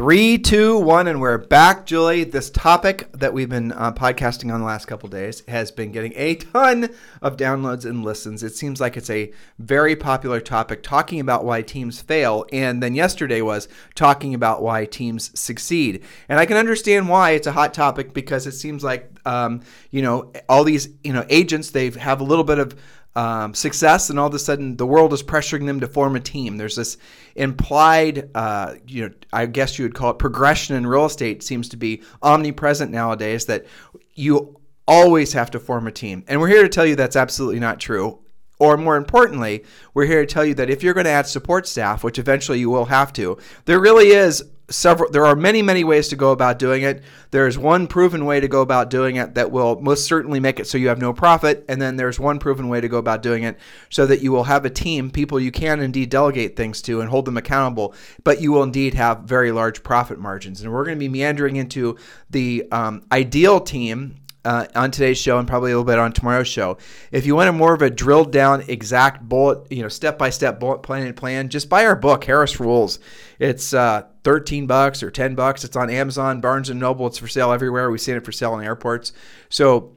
Three, two, one, and we're back, Julie. This topic that we've been uh, podcasting on the last couple days has been getting a ton of downloads and listens. It seems like it's a very popular topic, talking about why teams fail. And then yesterday was talking about why teams succeed. And I can understand why it's a hot topic because it seems like, um, you know, all these, you know, agents, they have a little bit of um, success, and all of a sudden the world is pressuring them to form a team. There's this implied, uh, you know, I guess you would call it progression in real estate seems to be omnipresent nowadays that you always have to form a team. And we're here to tell you that's absolutely not true. Or more importantly, we're here to tell you that if you're going to add support staff, which eventually you will have to, there really is several there are many many ways to go about doing it there's one proven way to go about doing it that will most certainly make it so you have no profit and then there's one proven way to go about doing it so that you will have a team people you can indeed delegate things to and hold them accountable but you will indeed have very large profit margins and we're going to be meandering into the um, ideal team uh, on today's show and probably a little bit on tomorrow's show. If you want a more of a drilled down, exact bullet, you know, step by step bullet plan and plan, just buy our book, Harris Rules. It's uh, 13 bucks or 10 bucks. It's on Amazon, Barnes and Noble. It's for sale everywhere. We've seen it for sale in airports. So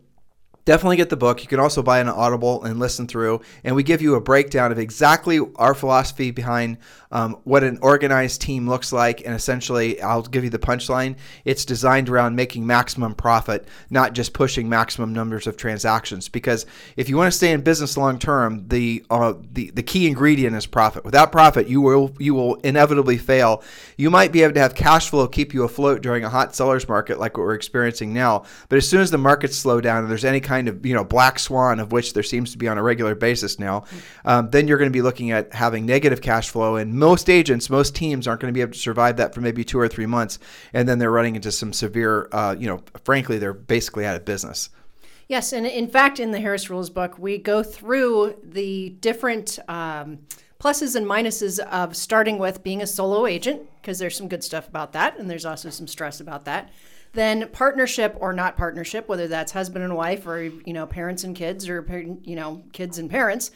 definitely get the book. You can also buy an Audible and listen through. And we give you a breakdown of exactly our philosophy behind um, what an organized team looks like. And essentially, I'll give you the punchline. It's designed around making maximum profit, not just pushing maximum numbers of transactions. Because if you want to stay in business long term, the, uh, the the key ingredient is profit. Without profit, you will you will inevitably fail. You might be able to have cash flow keep you afloat during a hot seller's market like what we're experiencing now. But as soon as the markets slow down and there's any kind of you know black swan of which there seems to be on a regular basis now, um, then you're going to be looking at having negative cash flow and most agents, most teams aren't going to be able to survive that for maybe two or three months, and then they're running into some severe, uh, you know, frankly, they're basically out of business. Yes, and in fact, in the Harris Rules book, we go through the different um, pluses and minuses of starting with being a solo agent, because there's some good stuff about that, and there's also some stress about that. Then partnership or not partnership, whether that's husband and wife or you know parents and kids or you know kids and parents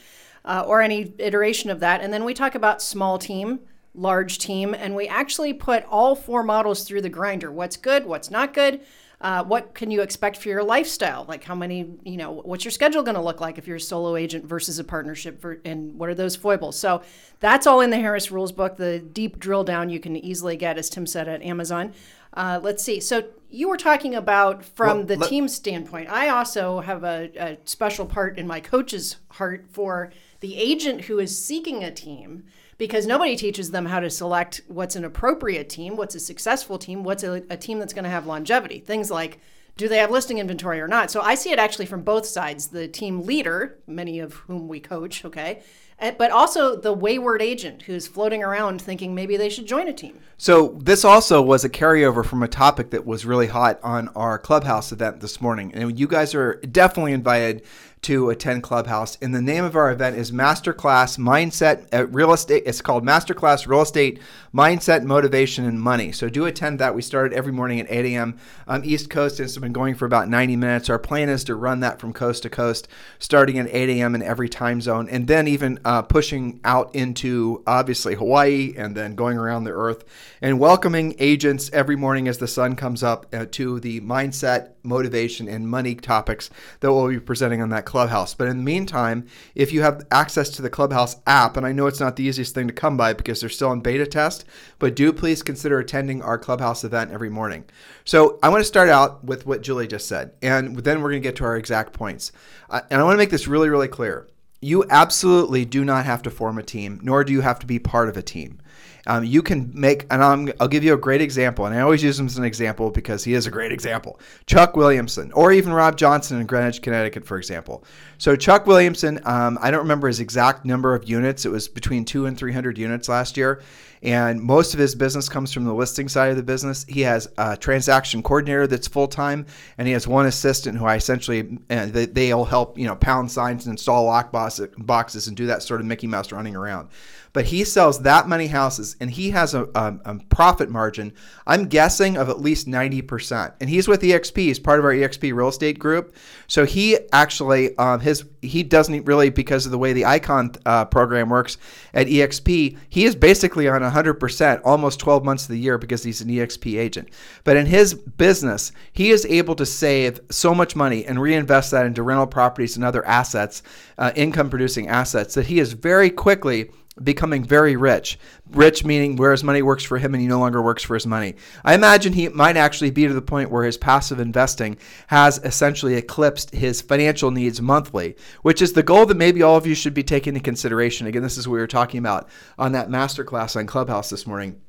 uh, or any iteration of that. And then we talk about small team, large team, and we actually put all four models through the grinder. What's good, what's not good. Uh, what can you expect for your lifestyle? Like how many, you know, what's your schedule going to look like if you're a solo agent versus a partnership? For, and what are those foibles? So that's all in the Harris Rules book. The deep drill down you can easily get, as Tim said, at Amazon. Uh, let's see. So you were talking about from well, the let- team standpoint. I also have a, a special part in my coach's heart for the agent who is seeking a team because nobody teaches them how to select what's an appropriate team, what's a successful team, what's a, a team that's going to have longevity. Things like do they have listing inventory or not? So I see it actually from both sides the team leader, many of whom we coach, okay, but also the wayward agent who's floating around thinking maybe they should join a team. So this also was a carryover from a topic that was really hot on our clubhouse event this morning, and you guys are definitely invited to attend Clubhouse. And the name of our event is Masterclass Mindset at Real Estate. It's called Masterclass Real Estate Mindset, Motivation, and Money. So do attend that. We started every morning at 8 a.m. Um, East Coast. It's been going for about 90 minutes. Our plan is to run that from coast to coast, starting at 8 a.m. in every time zone, and then even uh, pushing out into obviously Hawaii and then going around the earth and welcoming agents every morning as the sun comes up uh, to the mindset, motivation, and money topics that we'll be presenting on that Clubhouse. But in the meantime, if you have access to the Clubhouse app, and I know it's not the easiest thing to come by because they're still in beta test, but do please consider attending our Clubhouse event every morning. So I want to start out with what Julie just said, and then we're going to get to our exact points. Uh, and I want to make this really, really clear. You absolutely do not have to form a team, nor do you have to be part of a team. Um, you can make, and I'm, I'll give you a great example, and I always use him as an example because he is a great example. Chuck Williamson, or even Rob Johnson in Greenwich, Connecticut, for example. So Chuck Williamson, um, I don't remember his exact number of units. It was between two and 300 units last year and most of his business comes from the listing side of the business. He has a transaction coordinator that's full time, and he has one assistant who I essentially uh, they, they'll help you know pound signs and install lock boxes and do that sort of Mickey Mouse running around but he sells that many houses and he has a, a, a, profit margin, I'm guessing, of at least 90%. And he's with EXP, he's part of our EXP real estate group. So he actually, um, his he doesn't really, because of the way the Icon uh, program works at EXP, he is basically on 100% almost 12 months of the year because he's an EXP agent. But in his business, he is able to save so much money and reinvest that into rental properties and other assets, uh, income producing assets, that he is very quickly becoming very rich. Rich meaning where his money works for him and he no longer works for his money. I imagine he might actually be to the point where his passive investing has essentially eclipsed his financial needs monthly, which is the goal that maybe all of you should be taking into consideration. Again, this is what we were talking about on that masterclass on Clubhouse this morning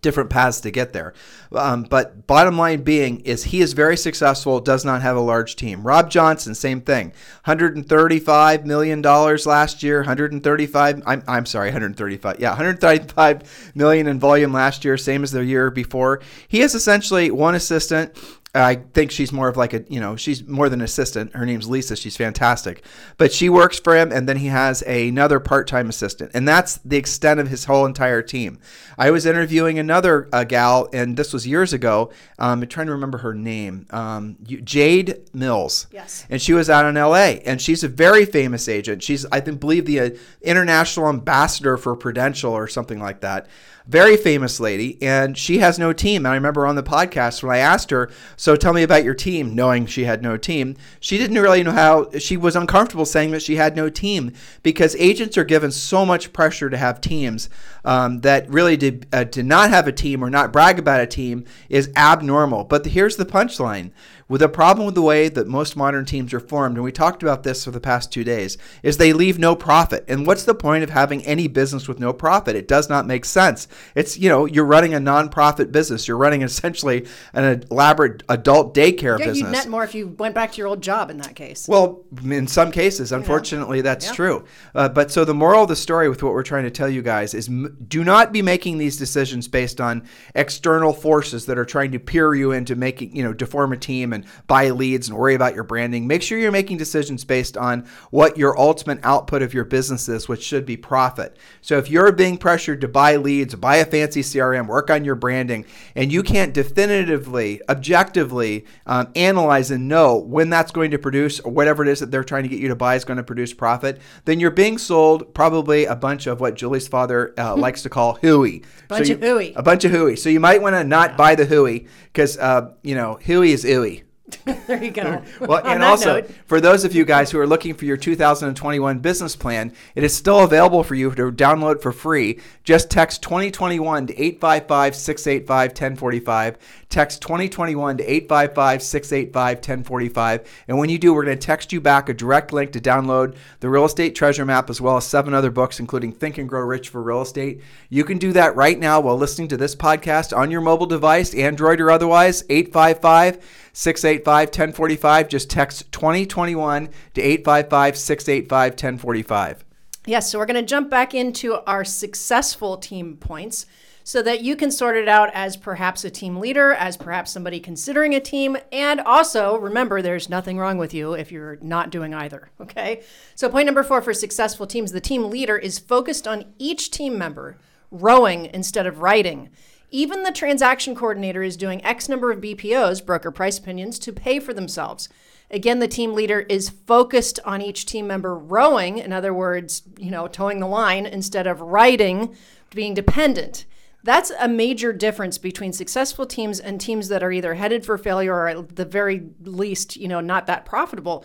different paths to get there. Um, but bottom line being is he is very successful, does not have a large team. Rob Johnson, same thing. $135 million last year, 135, I'm, I'm sorry, 135. Yeah, 135 million in volume last year, same as the year before. He has essentially one assistant I think she's more of like a, you know, she's more than an assistant. Her name's Lisa. She's fantastic. But she works for him, and then he has another part time assistant. And that's the extent of his whole entire team. I was interviewing another uh, gal, and this was years ago. Um, I'm trying to remember her name um, Jade Mills. Yes. And she was out in LA, and she's a very famous agent. She's, I think, believe the uh, international ambassador for Prudential or something like that very famous lady, and she has no team. And I remember on the podcast when I asked her, "So tell me about your team," knowing she had no team, she didn't really know how. She was uncomfortable saying that she had no team because agents are given so much pressure to have teams um, that really did uh, to not have a team or not brag about a team is abnormal. But the, here's the punchline: with a problem with the way that most modern teams are formed, and we talked about this for the past two days, is they leave no profit. And what's the point of having any business with no profit? It does not make sense. It's, you know, you're running a nonprofit business. You're running essentially an elaborate adult daycare yeah, business. You'd net more if you went back to your old job in that case. Well, in some cases, unfortunately, that's yeah. true. Uh, but so the moral of the story with what we're trying to tell you guys is m- do not be making these decisions based on external forces that are trying to peer you into making, you know, to form a team and buy leads and worry about your branding. Make sure you're making decisions based on what your ultimate output of your business is, which should be profit. So if you're being pressured to buy leads, buy a fancy CRM, work on your branding, and you can't definitively, objectively um, analyze and know when that's going to produce or whatever it is that they're trying to get you to buy is going to produce profit, then you're being sold probably a bunch of what Julie's father uh, likes to call hooey. Bunch so of hooey. A bunch of hooey. So you might want to not buy the hooey because, uh, you know, hooey is ooey. there you go. well, and also note. for those of you guys who are looking for your 2021 business plan, it is still available for you to download for free. Just text 2021 to 855 685 1045. Text 2021 to 855 685 1045. And when you do, we're going to text you back a direct link to download the Real Estate Treasure Map as well as seven other books, including Think and Grow Rich for Real Estate. You can do that right now while listening to this podcast on your mobile device, Android or otherwise, 855 685 1045. Just text 2021 to 855 685 1045. Yes, so we're going to jump back into our successful team points so that you can sort it out as perhaps a team leader, as perhaps somebody considering a team, and also remember there's nothing wrong with you if you're not doing either. Okay. So, point number four for successful teams the team leader is focused on each team member rowing instead of riding. Even the transaction coordinator is doing X number of BPOs, broker price opinions, to pay for themselves. Again, the team leader is focused on each team member rowing, in other words, you know, toeing the line instead of riding, being dependent. That's a major difference between successful teams and teams that are either headed for failure or at the very least, you know, not that profitable.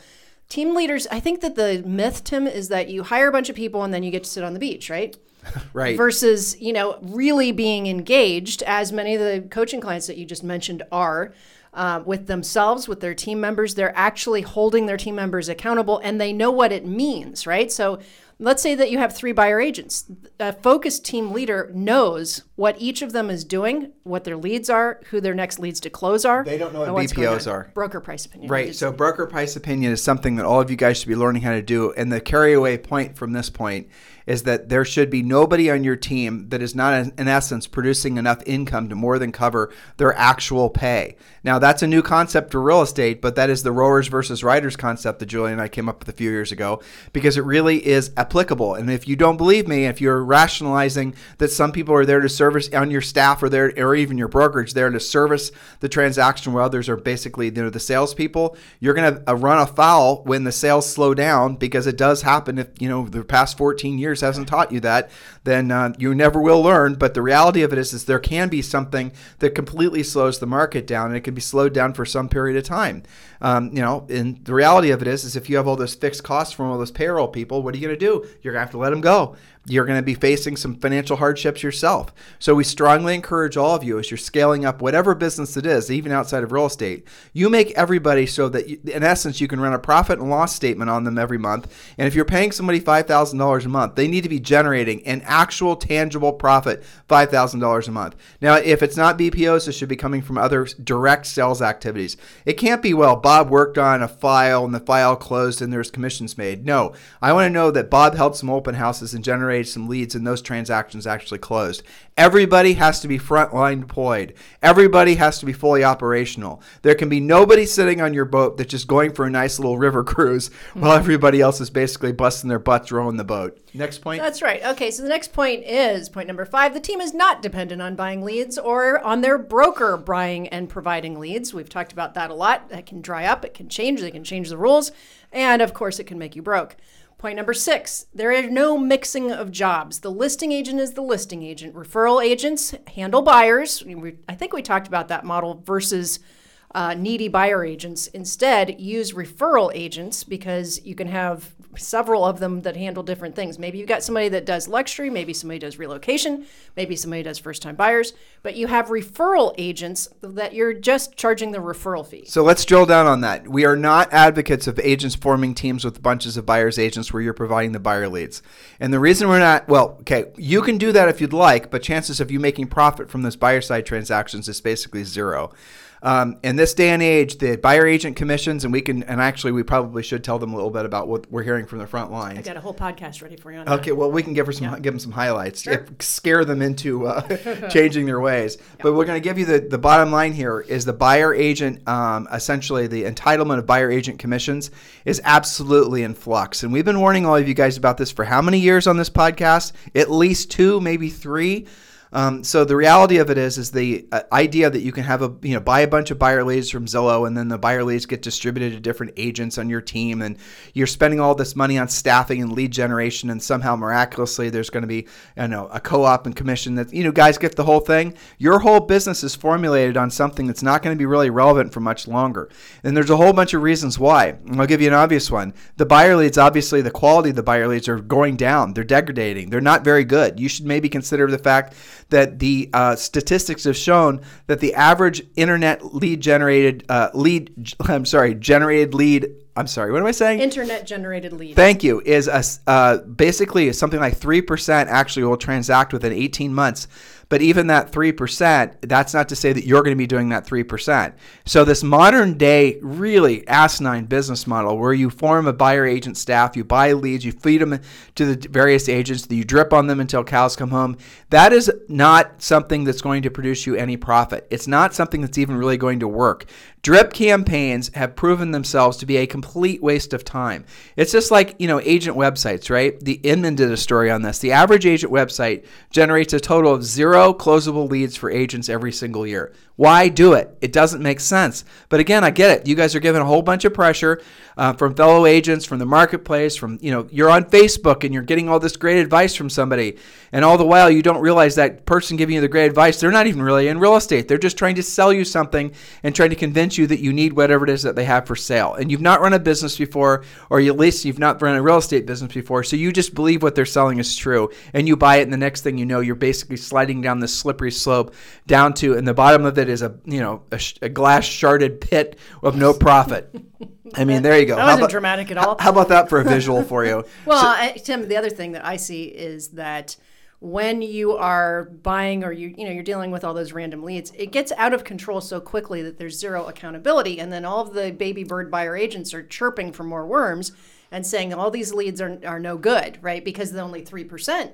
Team leaders, I think that the myth, Tim, is that you hire a bunch of people and then you get to sit on the beach, right? right. Versus, you know, really being engaged, as many of the coaching clients that you just mentioned are. Uh, with themselves, with their team members, they're actually holding their team members accountable and they know what it means, right? So let's say that you have three buyer agents. A focus team leader knows what each of them is doing, what their leads are, who their next leads to close are. They don't know what BPOs are. Broker price opinion. Right. So broker price opinion is something that all of you guys should be learning how to do. And the carryaway point from this point is that there should be nobody on your team that is not, in essence, producing enough income to more than cover their actual pay. Now, that's a new concept for real estate, but that is the rowers versus riders concept that Julie and I came up with a few years ago because it really is applicable. And if you don't believe me, if you're rationalizing that some people are there to service on your staff or there, or even your brokerage there to service the transaction where others are basically you know, the salespeople, you're going to uh, run afoul when the sales slow down because it does happen. If you know the past 14 years hasn't taught you that, then uh, you never will learn. But the reality of it is, is there can be something that completely slows the market down, and it can be slowed down for some period of time. Um, you know, and the reality of it is, is if you have all those fixed costs from all those payroll people, what are you going to do? You're going to have to let them go. You're going to be facing some financial hardships yourself. So we strongly encourage all of you as you're scaling up whatever business it is, even outside of real estate, you make everybody so that you, in essence you can run a profit and loss statement on them every month. And if you're paying somebody $5,000 a month, they need to be generating an actual tangible profit, $5,000 a month. Now, if it's not BPOs, it should be coming from other direct sales activities. It can't be, well, Bob worked on a file and the file closed and there's commissions made. No, I want to know that Bob held some open houses and generated some leads and those transactions actually closed. Everybody has to be frontline deployed. Everybody has to be fully operational. There can be nobody sitting on your boat that's just going for a nice little river cruise while mm-hmm. everybody else is basically busting their butts rowing the boat. Next point. That's right. Okay, so the next point is point number five. The team is not dependent on buying leads or on their broker buying and providing leads. We've talked about that a lot. That can dry up, it can change, they can change the rules, and of course, it can make you broke. Point number six there is no mixing of jobs. The listing agent is the listing agent. Referral agents handle buyers. I think we talked about that model versus uh, needy buyer agents. Instead, use referral agents because you can have several of them that handle different things. Maybe you've got somebody that does luxury, maybe somebody does relocation, maybe somebody does first time buyers, but you have referral agents that you're just charging the referral fee. So let's drill down on that. We are not advocates of agents forming teams with bunches of buyers agents where you're providing the buyer leads. And the reason we're not, well, okay, you can do that if you'd like, but chances of you making profit from those buyer side transactions is basically zero. Um, in this day and age, the buyer agent commissions, and we can, and actually, we probably should tell them a little bit about what we're hearing from the front lines. I got a whole podcast ready for you on that. Okay, well, we can give her some, give them some highlights, if, scare them into uh, changing their ways. But we're going to give you the, the bottom line here is the buyer agent, um, essentially the entitlement of buyer agent commissions is absolutely in flux. And we've been warning all of you guys about this for how many years on this podcast? At least two, maybe three. Um, so the reality of it is, is the uh, idea that you can have a you know buy a bunch of buyer leads from Zillow, and then the buyer leads get distributed to different agents on your team, and you're spending all this money on staffing and lead generation, and somehow miraculously there's going to be you know a co-op and commission that you know guys get the whole thing. Your whole business is formulated on something that's not going to be really relevant for much longer, and there's a whole bunch of reasons why. And I'll give you an obvious one: the buyer leads, obviously, the quality of the buyer leads are going down. They're degrading. They're not very good. You should maybe consider the fact that the uh, statistics have shown that the average internet lead generated uh, lead I'm sorry generated lead I'm sorry what am I saying Internet generated lead. Thank you. Is a, uh, basically something like 3% actually will transact within 18 months. But even that 3%, that's not to say that you're going to be doing that 3%. So, this modern day, really asinine business model where you form a buyer agent staff, you buy leads, you feed them to the various agents, you drip on them until cows come home, that is not something that's going to produce you any profit. It's not something that's even really going to work. Drip campaigns have proven themselves to be a complete waste of time. It's just like, you know, agent websites, right? The Inman did a story on this. The average agent website generates a total of zero closable leads for agents every single year. Why do it? It doesn't make sense. But again, I get it. You guys are given a whole bunch of pressure uh, from fellow agents, from the marketplace, from, you know, you're on Facebook and you're getting all this great advice from somebody. And all the while, you don't realize that person giving you the great advice, they're not even really in real estate. They're just trying to sell you something and trying to convince you that you need whatever it is that they have for sale. And you've not run a business before, or at least you've not run a real estate business before. So you just believe what they're selling is true and you buy it. And the next thing you know, you're basically sliding down this slippery slope down to, and the bottom of it is a you know a, sh- a glass sharded pit of no profit. I mean, there you go. That How wasn't about- dramatic at all. How about that for a visual for you? Well, I, uh, Tim, the other thing that I see is that when you are buying or you you know you're dealing with all those random leads, it gets out of control so quickly that there's zero accountability, and then all of the baby bird buyer agents are chirping for more worms and saying all these leads are are no good, right? Because they're only three percent,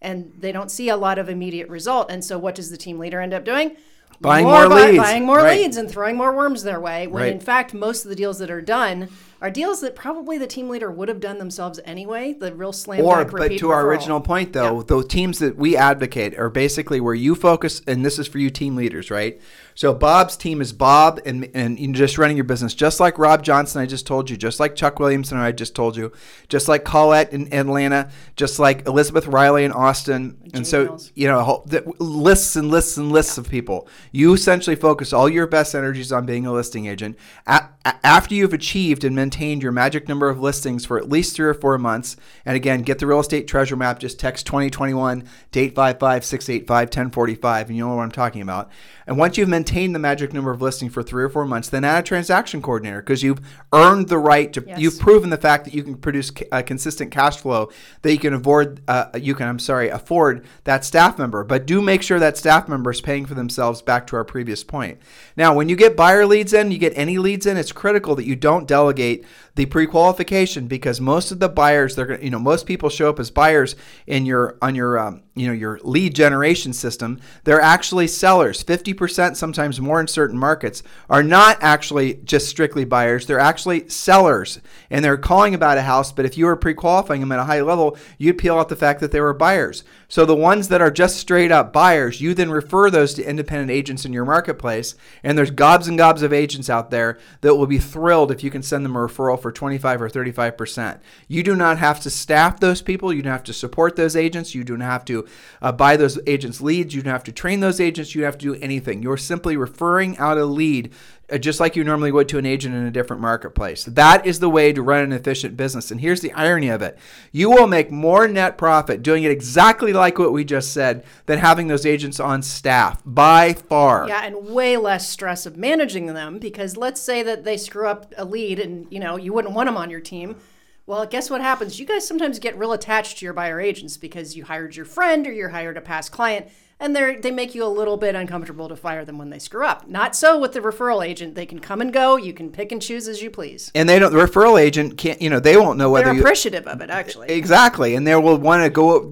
and they don't see a lot of immediate result. And so, what does the team leader end up doing? Buying more buy- leads. buying more Right. leads, and throwing more worms their way. When Right. in fact, most of the deals that are done are deals that probably the team leader would have done themselves anyway. The real slam or dunk but to our referral. original point though the teams that we advocate are basically where you focus and this is for you team leaders right? So bob's team is bob and and you're just running your business. Just like rob johnson i just told you just like chuck williamson i just told you just like colette in atlanta just like elizabeth riley in austin. And so you know whole- the, lists and lists and lists of people. You essentially focus all your best energies on being a listing agent. A- a- after you've achieved and maintained your magic number of listings for at least three or four months and again get the real estate treasure map just text 2021 to 855-685-1045 and you'll know what i'm talking about. And once you've maintained the magic number of listings for three or four months then add a transaction coordinator because you've earned the right to Yes. you've proven the fact that you can produce a consistent cash flow that you can afford uh, you can i'm sorry afford that staff member. But do make sure that staff member is paying for themselves back to our previous point. Now when you get buyer leads in you get any leads in it's critical that you don't delegate the pre-qualification because most of the buyers they're going you know most people show up as buyers in your on your um, you know your lead generation system. They're actually sellers. 50% sometimes more in certain markets are not actually just strictly buyers. They're actually sellers. And they're calling about a house but if you were pre-qualifying them at a high level you'd peel out the fact that they were buyers. So the ones that are just straight up buyers you then refer those to independent agents in your marketplace. And there's gobs and gobs of agents out there that will be thrilled if you can send them a referral for 25 or 35% you do not have to staff those people. You don't have to support those agents. You don't have to uh, buy those agents leads. You don't have to train those agents. You don't have to do anything. You're simply referring out a lead Uh, just like you normally would to an agent in a different marketplace. That is the way to run an efficient business. And here's the irony of it you will make more net profit doing it exactly like what we just said than having those agents on staff by far. Yeah, and way less stress of managing them because let's say that they screw up a lead and you know you wouldn't want them on your team. Well, guess what happens? You guys sometimes get real attached to your buyer agents because you hired your friend or you hired a past client, and they they make you a little bit uncomfortable to fire them when they screw up. Not so with the referral agent; they can come and go. You can pick and choose as you please. And they don't, the referral agent can't, you know, they won't know whether They're you. appreciative of it, actually. Exactly. And they will want to go,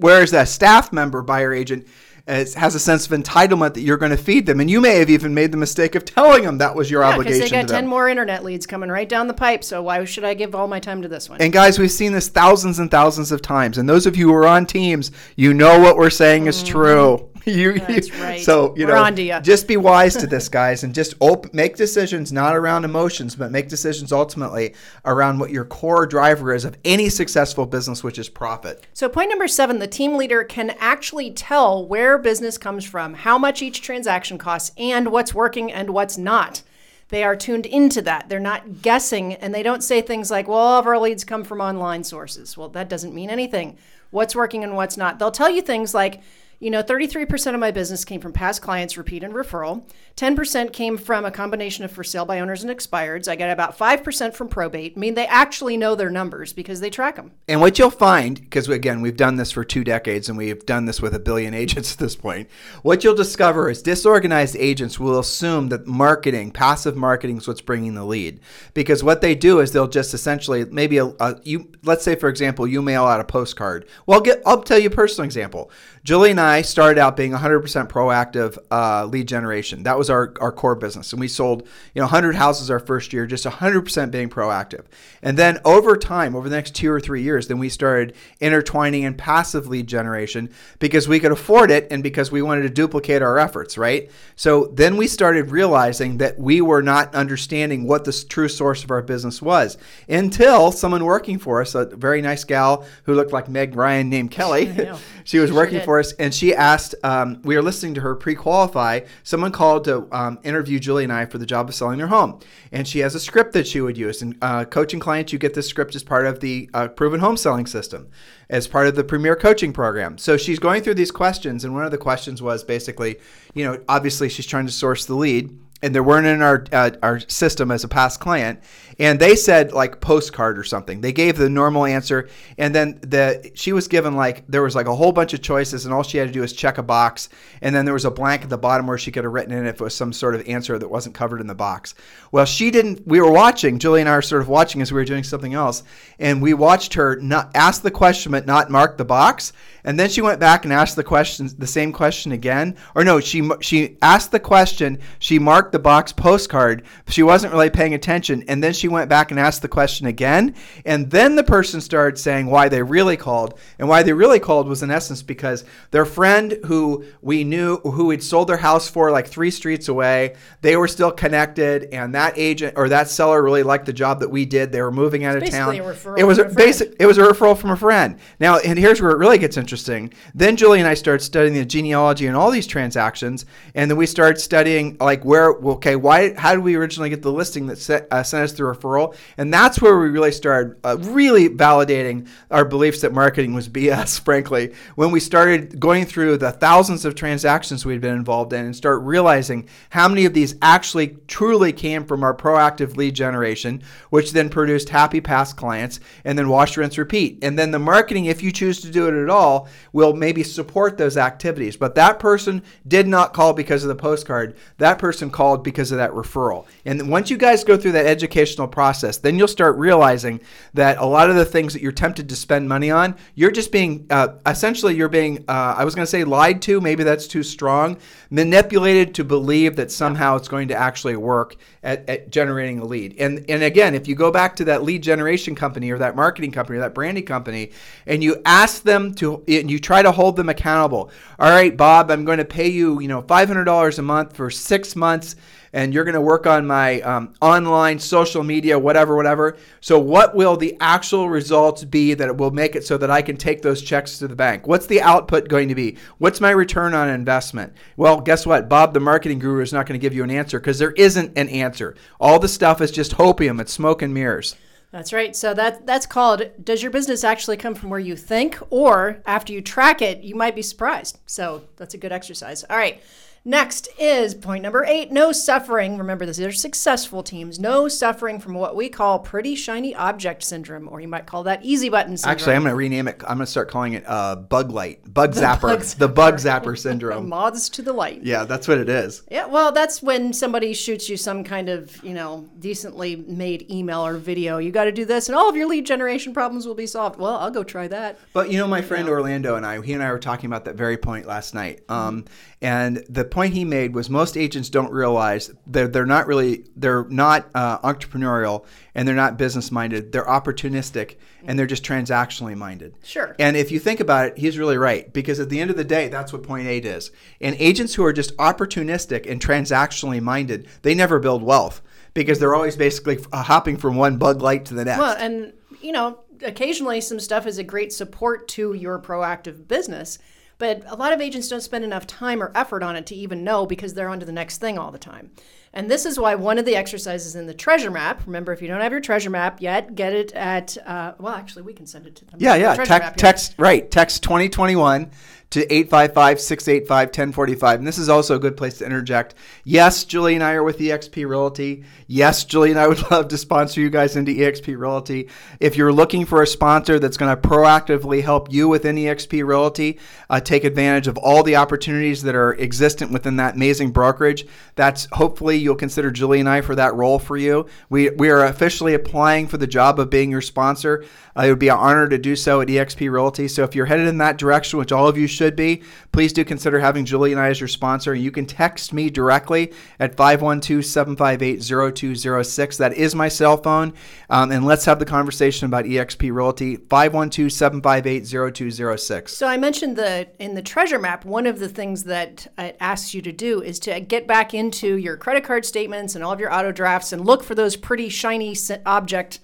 whereas that staff member buyer agent has a sense of entitlement that you're going to feed them. And you may have even made the mistake of telling them that was your Yeah, because obligation they got 10 more internet leads coming right down the pipe. So why should I give all my time to this one? And guys, we've seen this thousands and thousands of times. And those of you who are on teams, you know what we're saying is mm-hmm. true. You. That's you- right. So you We're know, on to ya. just be wise to this, guys, and just op- make decisions not around emotions, but make decisions ultimately around what your core driver is of any successful business, which is profit. So, point number seven the team leader can actually tell where business comes from, how much each transaction costs, and what's working and what's not. They are tuned into that. They're not guessing and they don't say things like, well, all of our leads come from online sources. Well, that doesn't mean anything. What's working and what's not. They'll tell you things like, you know, 33% of my business came from past clients, repeat and referral. 10% came from a combination of for sale by owners and expireds. I got about 5% from probate. I mean, they actually know their numbers because they track them. And what you'll find, because again, we've done this for two decades and we've done this with a billion agents at this point, what you'll discover is disorganized agents will assume that marketing, passive marketing, is what's bringing the lead. Because what they do is they'll just essentially, maybe a, a you, let's say for example, you mail out a postcard. Well, get, I'll tell you a personal example. Julie and I started out being 100% proactive uh, lead generation. That was our, our core business. And we sold, you know, 100 houses our first year, just 100% being proactive. And then over time, over the next two or three years, then we started intertwining in passive lead generation because we could afford it and because we wanted to duplicate our efforts, right? So then we started realizing that we were not understanding what the true source of our business was until someone working for us, a very nice gal who looked like Meg Ryan named Kelly, she was She working did. for us and she asked, um, we were listening to her pre-qualify. Someone called to um, interview Julie and I for the job of selling their home, and she has a script that she would use. And uh, coaching clients, you get this script as part of the uh, proven home selling system, as part of the Premier Coaching Program. So she's going through these questions, and one of the questions was basically, you know, obviously she's trying to source the lead and they weren't in our uh, our system as a past client and they said like postcard or something. They gave the normal answer and then the she was given like there was like a whole bunch of choices and all she had to do was check a box and then there was a blank at the bottom where she could have written in if it was some sort of answer that wasn't covered in the box. Well she didn't we were watching julie and i were sort of watching as we were doing something else and we watched her not ask the question but not mark the box and then she went back and asked the question the same question again or no she she asked the question she marked the box postcard she wasn't really paying attention and then she went back and asked the question again. And then the person started saying why they really called. And why they really called was, in essence, because their friend who we knew, who had sold their house for like three streets away, they were still connected. And that agent or that seller really liked the job that we did. They were moving out It's of town. basically a referral it was a a basic. It was a referral from a friend. Now, and here's where it really gets interesting. Then Julie and I started studying the genealogy and all these transactions, and then we started studying like where, okay, why, how did we originally get the listing that set, uh, sent us the referral? And that's where we really started uh, really validating our beliefs that marketing was BS. Frankly, when we started going through the thousands of transactions we'd been involved in, and start realizing how many of these actually truly came from our proactive lead generation, which then produced happy past clients, and then wash, rinse, repeat. And then the marketing, if you choose to do it at all, will maybe support those activities. But that person did not call because of the postcard. That person called because of that referral. And once you guys go through that educational process, then you'll start realizing that a lot of the things that you're tempted to spend money on, you're just being uh, essentially you're being uh, I was going to say lied to. Maybe that's too strong. Manipulated to believe that somehow it's going to actually work at, at generating a lead. And and again, if you go back to that lead generation company or that marketing company or that branding company, and you ask them to and you try to hold them accountable. All right, Bob, I'm going to pay you you know $500 a month for six months and you're going to work on my um, online social media, whatever, whatever. So, what will the actual results be that will make it so that I can take those checks to the bank? What's the output going to be? What's my return on investment? Well, guess what? Bob, the marketing guru, is not going to give you an answer because there isn't an answer. All the stuff is just hopium, it's smoke and mirrors. That's right. So that that's called does your business actually come from where you think or after you track it, you might be surprised. So that's a good exercise. All right. Next is point number 8, no suffering. Remember these are successful teams. No suffering from what we call pretty shiny object syndrome or you might call that easy button syndrome. Actually, I'm going to rename it. I'm going to start calling it uh, bug light, bug zapper, bug the bug zapper syndrome. moths to the light. Yeah, that's what it is. Yeah, well, that's when somebody shoots you some kind of, you know, decently made email or video. You got to do this, and all of your lead generation problems will be solved. Well, I'll go try that. But you know, my friend Orlando and I, he and I were talking about that very point last night. Um, and the point he made was most agents don't realize they're, they're not really, they're not uh, entrepreneurial and they're not business minded. They're opportunistic and they're just transactionally minded. Sure. And if you think about it, he's really right because at the end of the day, that's what point eight is. And agents who are just opportunistic and transactionally minded, they never build wealth because they're always basically uh, hopping from one bug light to the next. Well, and, you know, occasionally some stuff is a great support to your proactive business. But a lot of agents don't spend enough time or effort on it to even know because they're on to the next thing all the time. And this is why one of the exercises in the treasure map, remember, if you don't have your treasure map yet, get it at, uh, well, actually, we can send it to them. Yeah, yeah. yeah. text, right. Text 2021 to 855 685 1045. And this is also a good place to interject. Yes, Julie and I are with eXp Realty. Yes, Julie and I would love to sponsor you guys into eXp Realty. If you're looking for a sponsor that's going to proactively help you within eXp Realty, uh, take advantage of all the opportunities that are existent within that amazing brokerage, that's hopefully you'll consider Julie and I for that role for you. We, we are officially applying for the job of being your sponsor. Uh, it would be an honor to do so at eXp Realty. So if you're headed in that direction, which all of you should be, please do consider having Julie and I as your sponsor. You can text me directly at 512-758-0206. That is my cell phone. Um, and let's have the conversation about eXp Realty, 512-758-0206. So I mentioned the in the treasure map, one of the things that it asks you to do is to get back into your credit card statements and all of your auto drafts and look for those pretty shiny object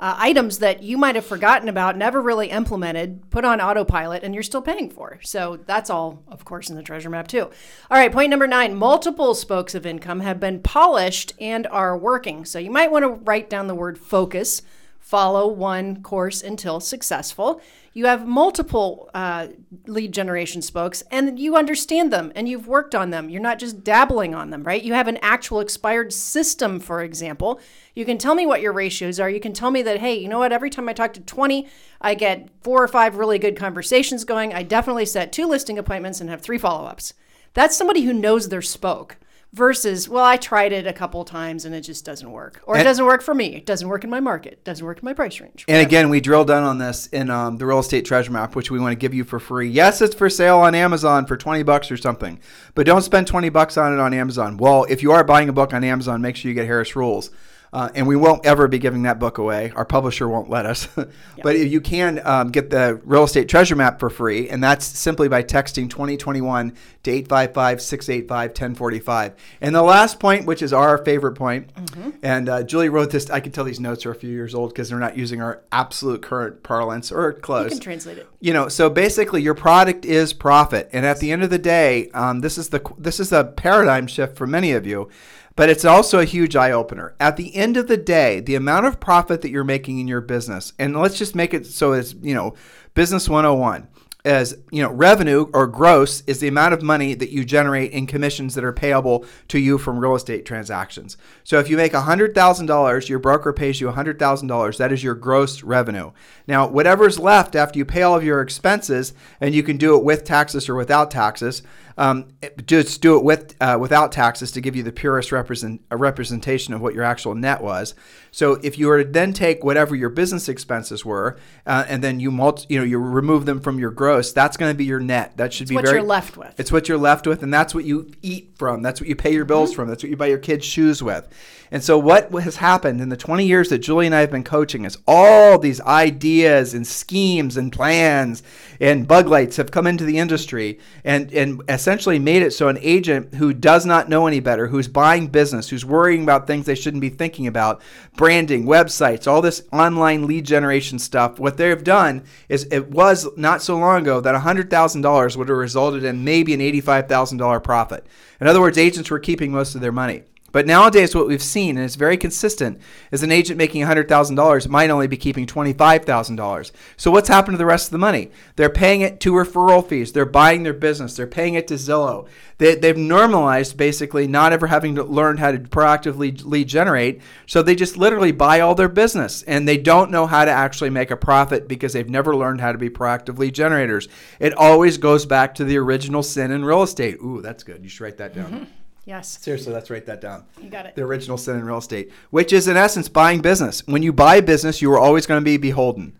uh, items that you might have forgotten about, never really implemented, put on autopilot, and you're still paying for. So that's all, of course, in the treasure map, too. All right, point number nine multiple spokes of income have been polished and are working. So you might want to write down the word focus, follow one course until successful you have multiple uh, lead generation spokes and you understand them and you've worked on them. You're not just dabbling on them, right? You have an actual expired system, for example. You can tell me what your ratios are. You can tell me that, hey, you know what? Every time I talk to 20, I get four or five really good conversations going. I definitely set two listing appointments and have three follow ups. That's somebody who knows their spoke versus well i tried it a couple times and it just doesn't work. Or and, it doesn't work for me. It doesn't work in my market. It doesn't work in my price range. Whatever. and again we drill down on this in um, the real estate treasure map which we want to give you for free. Yes it's for sale on amazon for 20 bucks or something but don't spend 20 bucks on it on amazon. Well if you are buying a book on amazon make sure you get harris rules uh, and we won't ever be giving that book away. Our publisher won't let us. but you can um, get the real estate treasure map for free, and that's simply by texting 2021 to 855 685 1045. And the last point, which is our favorite point, mm-hmm. and uh, Julie wrote this, I can tell these notes are a few years old because they're not using our absolute current parlance or close. You can translate it. You know, so basically, your product is profit, and at the end of the day, um, this is the this is a paradigm shift for many of you but it's also a huge eye opener. At the end of the day, the amount of profit that you're making in your business, and let's just make it so it's, you know, business 101 as you know revenue or gross is the amount of money that you generate in commissions that are payable to you from real estate transactions. So if you make $100000 your broker pays you $100000 that is your gross revenue. Now whatever's left after you pay all of your expenses and you can do it with taxes or without taxes um, just do it with uh, without taxes to give you the purest represent, a representation of what your actual net was. So if you were to then take whatever your business expenses were, uh, and then you multi, you know you remove them from your gross, that's going to be your net. That should it's be what very, you're left with. It's what you're left with, and that's what you eat from. That's what you pay your bills mm-hmm. from. That's what you buy your kids shoes with. And so what has happened in the 20 years that Julie and I have been coaching is all these ideas and schemes and plans and bug lights have come into the industry and, and essentially made it so an agent who does not know any better, who's buying business, who's worrying about things they shouldn't be thinking about, branding, websites, all this online lead generation stuff, what they've done is it was not so long ago that $100,000 would have resulted in maybe an $85,000 profit. In other words, agents were keeping most of their money. But nowadays, what we've seen, and it's very consistent, is an agent making $100,000 might only be keeping $25,000. So what's happened to the rest of the money? They're paying it to referral fees. They're buying their business. They're paying it to Zillow. They, they've normalized basically not ever having to learn how to proactively lead generate. So they just literally buy all their business and they don't know how to actually make a profit because they've never learned how to be proactive lead generators. It always goes back to the original sin in real estate. Ooh, that's good. You should write that down. Mm-hmm. Yes. Seriously, let's write that down. You got it. The original sin in real estate, which is in essence buying business. When you buy business, you are always going to be beholden.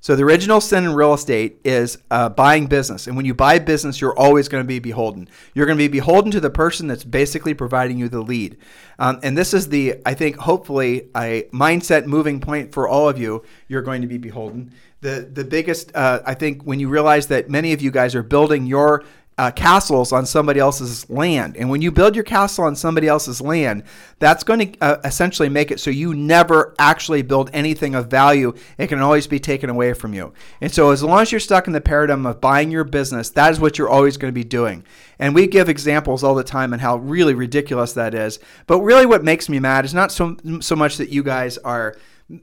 So the original sin in real estate is uh, buying business, and when you buy business, you're always going to be beholden. You're going to be beholden to the person that's basically providing you the lead, um, and this is the I think hopefully a mindset moving point for all of you. You're going to be beholden. The the biggest uh, I think when you realize that many of you guys are building your uh, castles on somebody else's land. And when you build your castle on somebody else's land, that's going to uh, essentially make it so you never actually build anything of value. It can always be taken away from you. And so, as long as you're stuck in the paradigm of buying your business, that is what you're always going to be doing. And we give examples all the time on how really ridiculous that is. But really, what makes me mad is not so so much that you guys are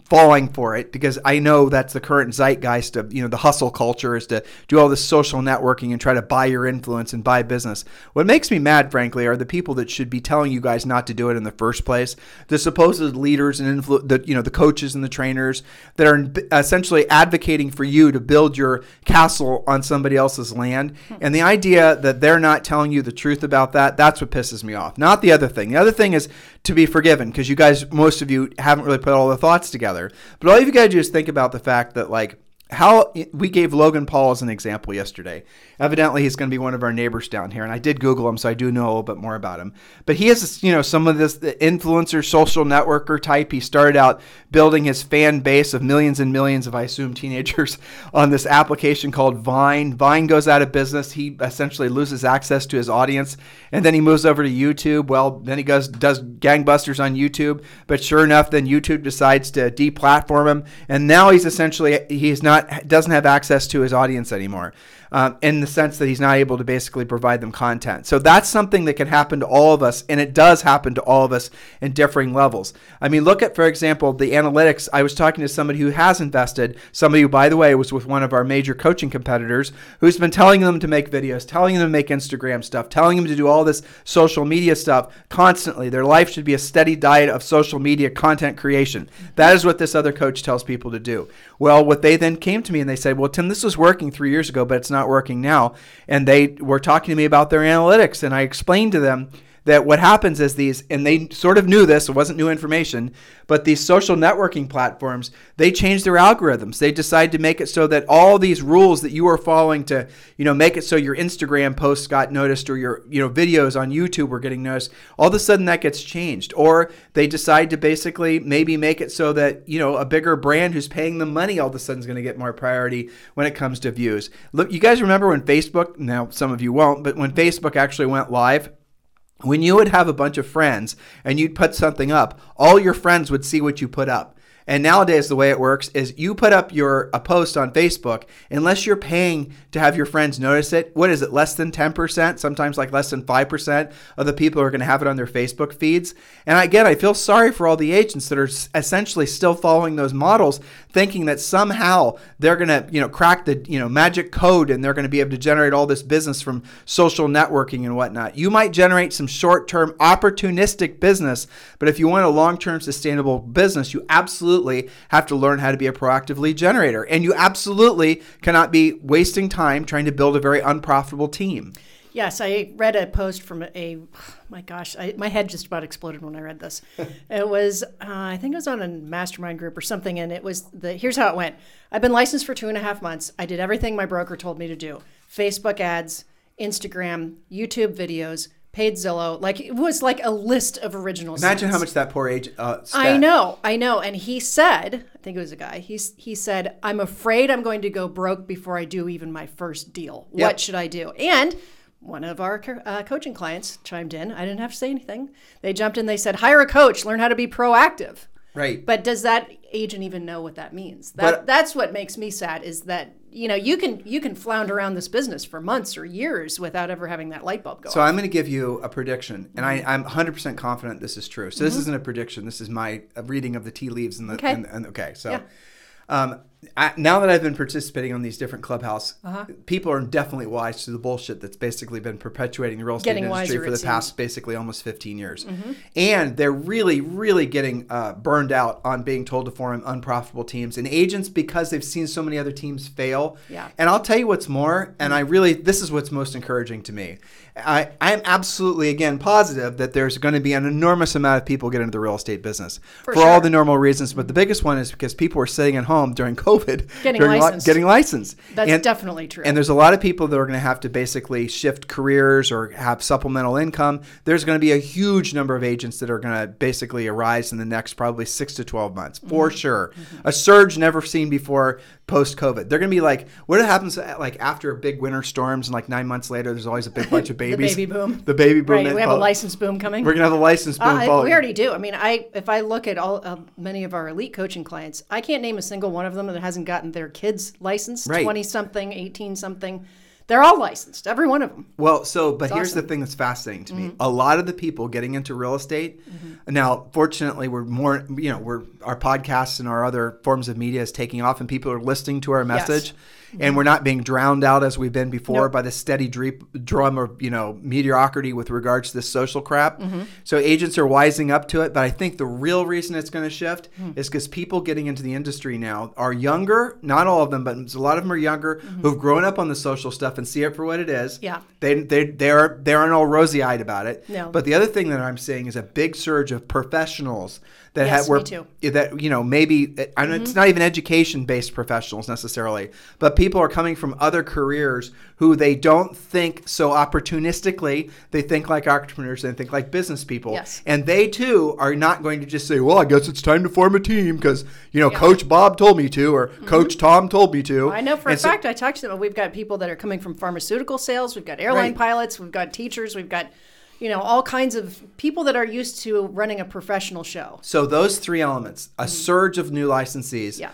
falling for it because I know that's the current zeitgeist of you know the hustle culture is to do all this social networking and try to buy your influence and buy business. What makes me mad, frankly, are the people that should be telling you guys not to do it in the first place. The supposed leaders and influ- the you know the coaches and the trainers that are essentially advocating for you to build your castle on somebody else's land. And the idea that they're not telling you the truth about that, that's what pisses me off. Not the other thing. The other thing is to be forgiven because you guys, most of you, haven't really put all the thoughts together. But all you got to do is think about the fact that like how we gave Logan Paul as an example yesterday. Evidently, he's going to be one of our neighbors down here, and I did Google him, so I do know a little bit more about him. But he is, you know, some of this influencer, social networker type. He started out building his fan base of millions and millions of, I assume, teenagers on this application called Vine. Vine goes out of business. He essentially loses access to his audience, and then he moves over to YouTube. Well, then he goes does gangbusters on YouTube, but sure enough, then YouTube decides to deplatform him, and now he's essentially he's not not doesn't have access to his audience anymore um, in the sense that he's not able to basically provide them content. So that's something that can happen to all of us, and it does happen to all of us in differing levels. I mean, look at, for example, the analytics. I was talking to somebody who has invested, somebody who, by the way, was with one of our major coaching competitors, who's been telling them to make videos, telling them to make Instagram stuff, telling them to do all this social media stuff constantly. Their life should be a steady diet of social media content creation. That is what this other coach tells people to do. Well, what they then came to me and they said, Well, Tim, this was working three years ago, but it's not working now. And they were talking to me about their analytics, and I explained to them that what happens is these, and they sort of knew this, it wasn't new information, but these social networking platforms, they change their algorithms. They decide to make it so that all these rules that you are following to, you know, make it so your Instagram posts got noticed or your, you know, videos on YouTube were getting noticed, all of a sudden that gets changed. Or they decide to basically maybe make it so that, you know, a bigger brand who's paying them money all of a sudden is going to get more priority when it comes to views. Look, you guys remember when Facebook, now some of you won't, but when Facebook actually went live, when you would have a bunch of friends and you'd put something up, all your friends would see what you put up. And nowadays, the way it works is you put up your a post on Facebook, unless you're paying to have your friends notice it. What is it? Less than 10%, sometimes like less than 5% of the people are going to have it on their Facebook feeds. And again, I feel sorry for all the agents that are essentially still following those models, thinking that somehow they're going to, you know, crack the, you know, magic code and they're going to be able to generate all this business from social networking and whatnot. You might generate some short-term opportunistic business, but if you want a long-term sustainable business, you absolutely absolutely have to learn how to be a proactive lead generator. And you absolutely cannot be wasting time trying to build a very unprofitable team. Yes, I read a post from a, my gosh, I, my head just about exploded when I read this. it was, uh, I think it was on a mastermind group or something, and it was the, here's how it went. I've been licensed for two and a half months. I did everything my broker told me to do Facebook ads, Instagram, YouTube videos, paid Zillow. Like it was like a list of original. Imagine how much that poor agent. Uh, I know, I know. And he said, I think it was a guy. He's he said, "I'm afraid I'm going to go broke before I do even my first deal. Yep. What should I do?" And one of our uh, coaching clients chimed in. I didn't have to say anything. They jumped in. They said, "Hire a coach. Learn how to be proactive." Right. But does that agent even know what that means? That but, that's what makes me sad is that you know you can you can flounder around this business for months or years without ever having that light bulb go. So off. I'm going to give you a prediction, and I, I'm 100% confident this is true. So mm-hmm. this isn't a prediction. This is my reading of the tea leaves and the okay. And, and, okay. So. Yeah. Um, I, now that I've been participating on these different clubhouse, uh-huh. people are definitely wise to the bullshit that's basically been perpetuating the real estate getting industry for the past basically almost 15 years. Mm-hmm. And they're really, really getting uh, burned out on being told to form unprofitable teams. And agents, because they've seen so many other teams fail. Yeah. And I'll tell you what's more, and I really, this is what's most encouraging to me. I, I'm absolutely, again, positive that there's going to be an enormous amount of people get into the real estate business for, for sure. all the normal reasons. But the biggest one is because people were sitting at home during COVID getting licensed. getting licensed. That's and, definitely true. And there's a lot of people that are going to have to basically shift careers or have supplemental income. There's going to be a huge number of agents that are going to basically arise in the next probably six to 12 months, for mm-hmm. sure. Mm-hmm. A surge never seen before post COVID. They're going to be like, what happens like after big winter storms and like nine months later, there's always a big bunch of babies. the baby boom. The baby boom. Right. We have a license boom coming. We're going to have a license boom. Uh, we already do. I mean, I if I look at all uh, many of our elite coaching clients, I can't name a single one of them that hasn't gotten their kids licensed, right. 20 something, 18 something. They're all licensed, every one of them. Well, so, but it's here's awesome. the thing that's fascinating to mm-hmm. me. A lot of the people getting into real estate, mm-hmm. now, fortunately, we're more, you know, we're, our podcasts and our other forms of media is taking off and people are listening to our message. Yes and we're not being drowned out as we've been before nope. by the steady drip drum of you know mediocrity with regards to this social crap. Mm-hmm. So agents are wising up to it, but I think the real reason it's going to shift mm. is because people getting into the industry now are younger. Not all of them, but a lot of them are younger mm-hmm. who've grown up on the social stuff and see it for what it is. Yeah. They they they're they aren't all rosy eyed about it. No. But the other thing that I'm seeing is a big surge of professionals that Yes, have were me too. that you know maybe eh, I know it's mm-hmm. not even education based professionals necessarily, but people are coming from other careers who they don't think so opportunistically. They think like entrepreneurs. They think like business people. Yes. And they too are not going to just say, "Well, I guess it's time to form a team because you know Yeah. Coach Bob told me to or mm-hmm. Coach Tom told me to." I know for And a so- fact. I talked to them. We've got people that are coming from pharmaceutical sales. We've got airline Right. pilots. We've got teachers. We've got, you know, all kinds of people that are used to running a professional show. So those three elements: a surge of new licensees, Mm-hmm. Yeah.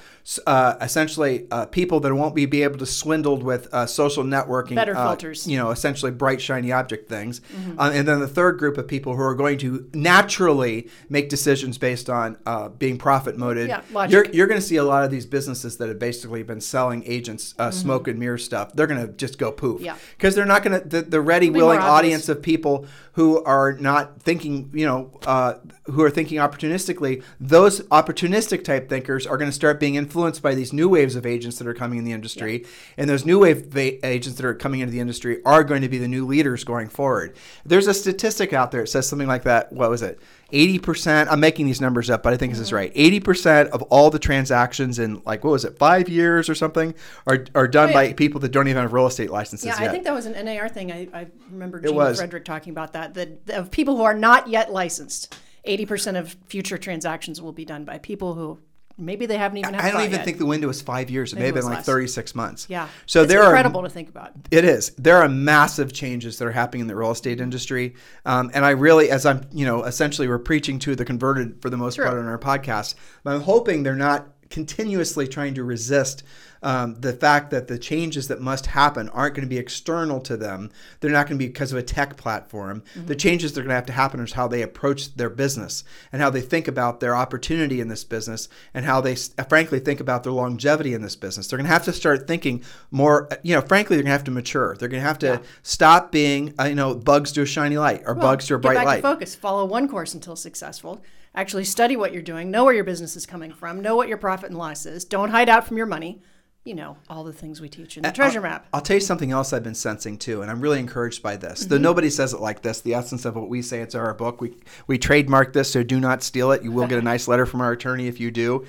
Uh, essentially uh, people that won't be, be able to swindled with uh, social networking, Better uh, filters. Mm-hmm. you know, essentially bright shiny object things, uh, and then the third group of people who are going to naturally make decisions based on uh, being profit motive. Yeah, logic. You're, you're going to see a lot of these businesses that have basically been selling agents uh, smoke and mirror stuff. They're going to just go poof, Mm-hmm. Yeah. because they're not going to the, the ready willing audience of people who are not thinking, you know, uh, who are thinking opportunistically, those opportunistic type thinkers are going to start being influenced by these new waves of agents that are coming in the industry. And those new wave va- agents that are coming into the industry are going to be the new leaders going forward. There's a statistic out there that says something like that. What was it? 80%, I'm making these numbers up, but I think this is Mm-hmm. right. 80% of all the transactions in like, what was it, five years or something are, are done Oh, yeah. by people that don't even have real estate licenses Yeah, yet. I think that was an NAR thing. I, I remember Gene. Frederick talking about that. That of people who are not yet licensed, eighty percent of future transactions will be done by people who maybe they haven't even. Had I don't even yet. think the window is five years. It may have been like less. 36 months. Yeah. So it's there incredible are. to think about. It is. There are massive changes that are happening in the real estate industry, um, and I really, as I'm, you know, essentially we're preaching to the converted for the most True. part on our podcast. I'm hoping they're not continuously trying to resist um, the fact that the changes that must happen aren't going to be external to them. They're not going to be because of a tech platform. The changes that are going to have to happen is how they approach their business and how they think about their opportunity in this business and how they, frankly, think about their longevity in this business. They're going to have to start thinking more. You know, frankly, they're going to have to mature. They're going to have to stop being, uh, you know, bugs to a shiny light or bugs to a bright light. to focus. Follow one course until successful. Actually study what you're doing. Know where your business is coming from. Know what your profit and loss is. Don't hide out from your money. You know all the things we teach in the treasure I'll, map. I'll tell you something else I've been sensing too, and I'm really encouraged by this. Mm-hmm. Though nobody says it like this, the essence of what we say it's our book. We we trademark this, so do not steal it. You will get a nice letter from our attorney if you do.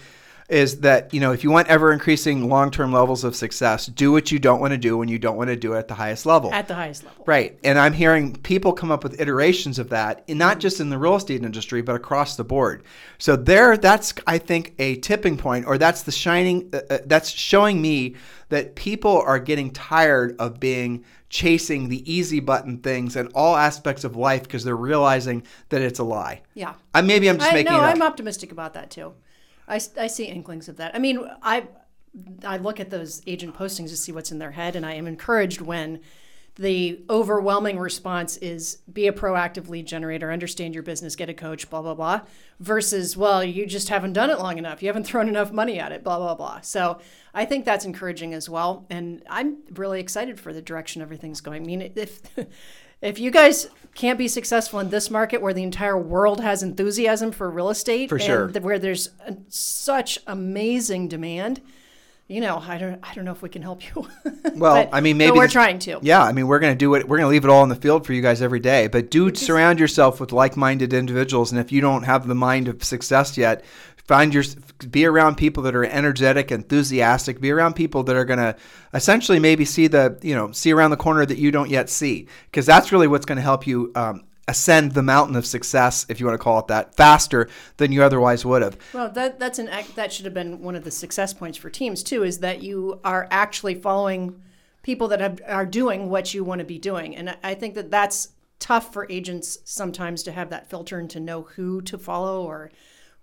Is that you know if you want ever increasing long term levels of success, do what you don't want to do when you don't want to do it at the highest level. At the highest level. Right. And I'm hearing people come up with iterations of that, and not just in the real estate industry, but across the board. So there, that's I think a tipping point, or that's the shining. Uh, uh, that's showing me that people are getting tired of being chasing the easy button things in all aspects of life because they're realizing that it's a lie. Yeah. I, maybe I'm just I making no, it up. I'm optimistic about that too. I, I see inklings of that. I mean, I I look at those agent postings to see what's in their head, and I am encouraged when the overwhelming response is be a proactive lead generator, understand your business, get a coach, blah blah blah, versus well, you just haven't done it long enough, you haven't thrown enough money at it, blah blah blah. So I think that's encouraging as well, and I'm really excited for the direction everything's going. I mean, if if you guys can't be successful in this market where the entire world has enthusiasm for real estate, For sure. th- where there's uh, such amazing demand, you know, I don't, I don't know if we can help you. Well, But- I mean, but maybe we're this- trying to. Yeah, I mean, we're going to do it. We're going to leave it all in the field for you guys every day. But do surround yourself with like-minded individuals, and if you don't have the mind of success yet, find your be around people that are energetic, enthusiastic. Be around people that are going to essentially maybe see the you know see around the corner that you don't yet see, because that's really what's going to help you. Um, ascend the mountain of success if you want to call it that faster than you otherwise would have Well, that that's an that should have been one of the success points for teams too. Is that you are actually following people that have, are doing what you want to be doing, and I think that that's tough for agents sometimes to have that filter and to know who to follow or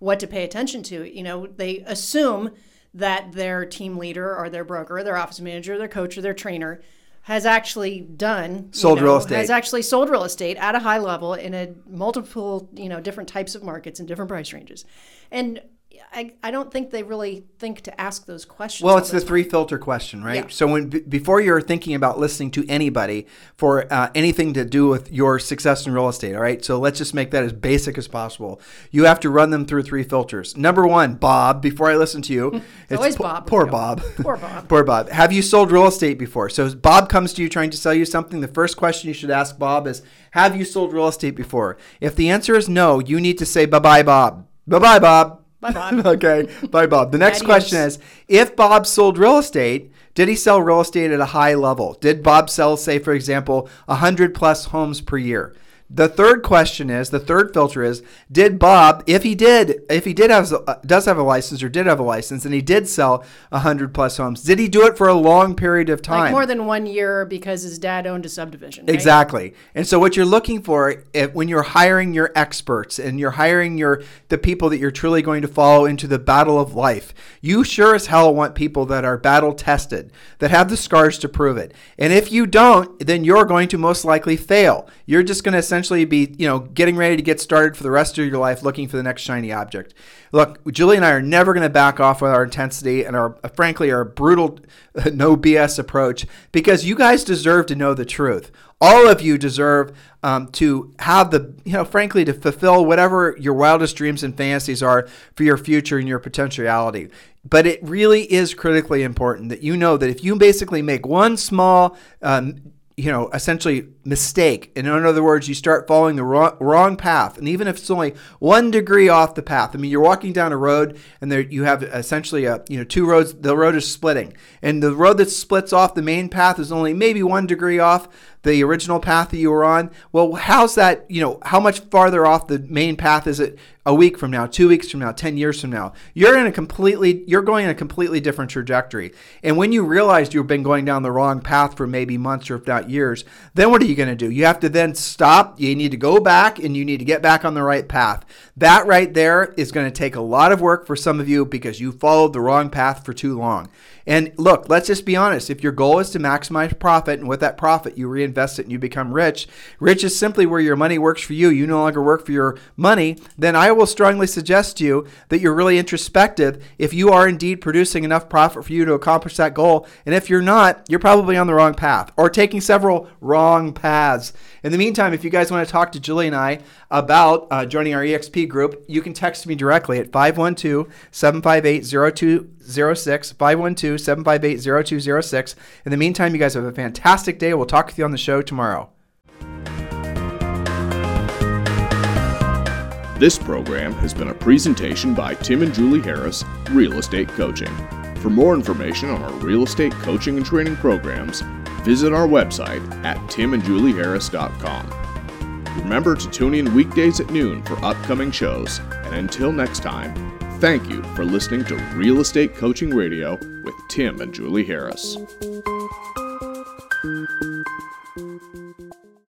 what to pay attention to. You know, they assume that their team leader or their broker, or their office manager, their coach, or their trainer has actually done you Sold real estate. Has actually sold real estate at a high level in a multiple, you know, different types of markets and different price ranges. And I, I don't think they really think to ask those questions. Well, it's the three filter question, right? Yeah. So when b- before you're thinking about listening to anybody for uh, anything to do with your success in real estate, all right? So let's just make that as basic as possible. You have to run them through three filters. Number one, Bob. Before I listen to you, it's, always po- Bob Poor. Bob. Poor Bob. poor Bob. Have you sold real estate before? So Bob comes to you trying to sell you something. The first question you should ask Bob is, "Have you sold real estate before?" If the answer is no, you need to say, "Bye bye, Bob." Bye bye, Bob. Bye, Bob. okay. Bye, Bob. The next Adios. question is if Bob sold real estate, did he sell real estate at a high level? Did Bob sell, say, for example, 100 plus homes per year? The third question is the third filter is did Bob if he did if he did have does have a license or did have a license and he did sell 100 plus homes did he do it for a long period of time like more than one year because his dad owned a subdivision. right? Exactly. And so what you're looking for if, when you're hiring your experts and you're hiring your the people that you're truly going to follow into the battle of life, you sure as hell want people that are battle tested, that have the scars to prove it. And if you don't, then you're going to most likely fail. You're just going to essentially be, you know, getting ready to get started for the rest of your life looking for the next shiny object. Look, Julie and I are never going to back off with our intensity and our frankly our brutal no BS approach because you guys deserve to know the truth all of you deserve um, to have the, you know, frankly, to fulfill whatever your wildest dreams and fantasies are for your future and your potentiality. But it really is critically important that you know that if you basically make one small, um, you know, essentially mistake, and in other words, you start following the wrong, wrong path, and even if it's only one degree off the path, I mean, you're walking down a road, and there you have essentially a, you know, two roads. The road is splitting, and the road that splits off the main path is only maybe one degree off the original path that you were on. Well, how's that? You know, how much farther off the main path is it a week from now, two weeks from now, 10 years from now? You're in a completely, you're going in a completely different trajectory. And when you realize you've been going down the wrong path for maybe months or if not years, then what are you going to do? You have to then stop. You need to go back and you need to get back on the right path. That right there is going to take a lot of work for some of you because you followed the wrong path for too long. And look, let's just be honest. If your goal is to maximize profit and with that profit you reinvest it and you become rich, rich is simply where your money works for you. You no longer work for your money. Then I will strongly suggest to you that you're really introspective if you are indeed producing enough profit for you to accomplish that goal. And if you're not, you're probably on the wrong path or taking several wrong paths. In the meantime, if you guys want to talk to Julie and I about uh, joining our EXP group, you can text me directly at 512 758 0206. 512 758 0206. In the meantime, you guys have a fantastic day. We'll talk with you on the show tomorrow. This program has been a presentation by Tim and Julie Harris, Real Estate Coaching. For more information on our real estate coaching and training programs, visit our website at timandjulieharris.com. Remember to tune in weekdays at noon for upcoming shows, and until next time, thank you for listening to Real Estate Coaching Radio with Tim and Julie Harris.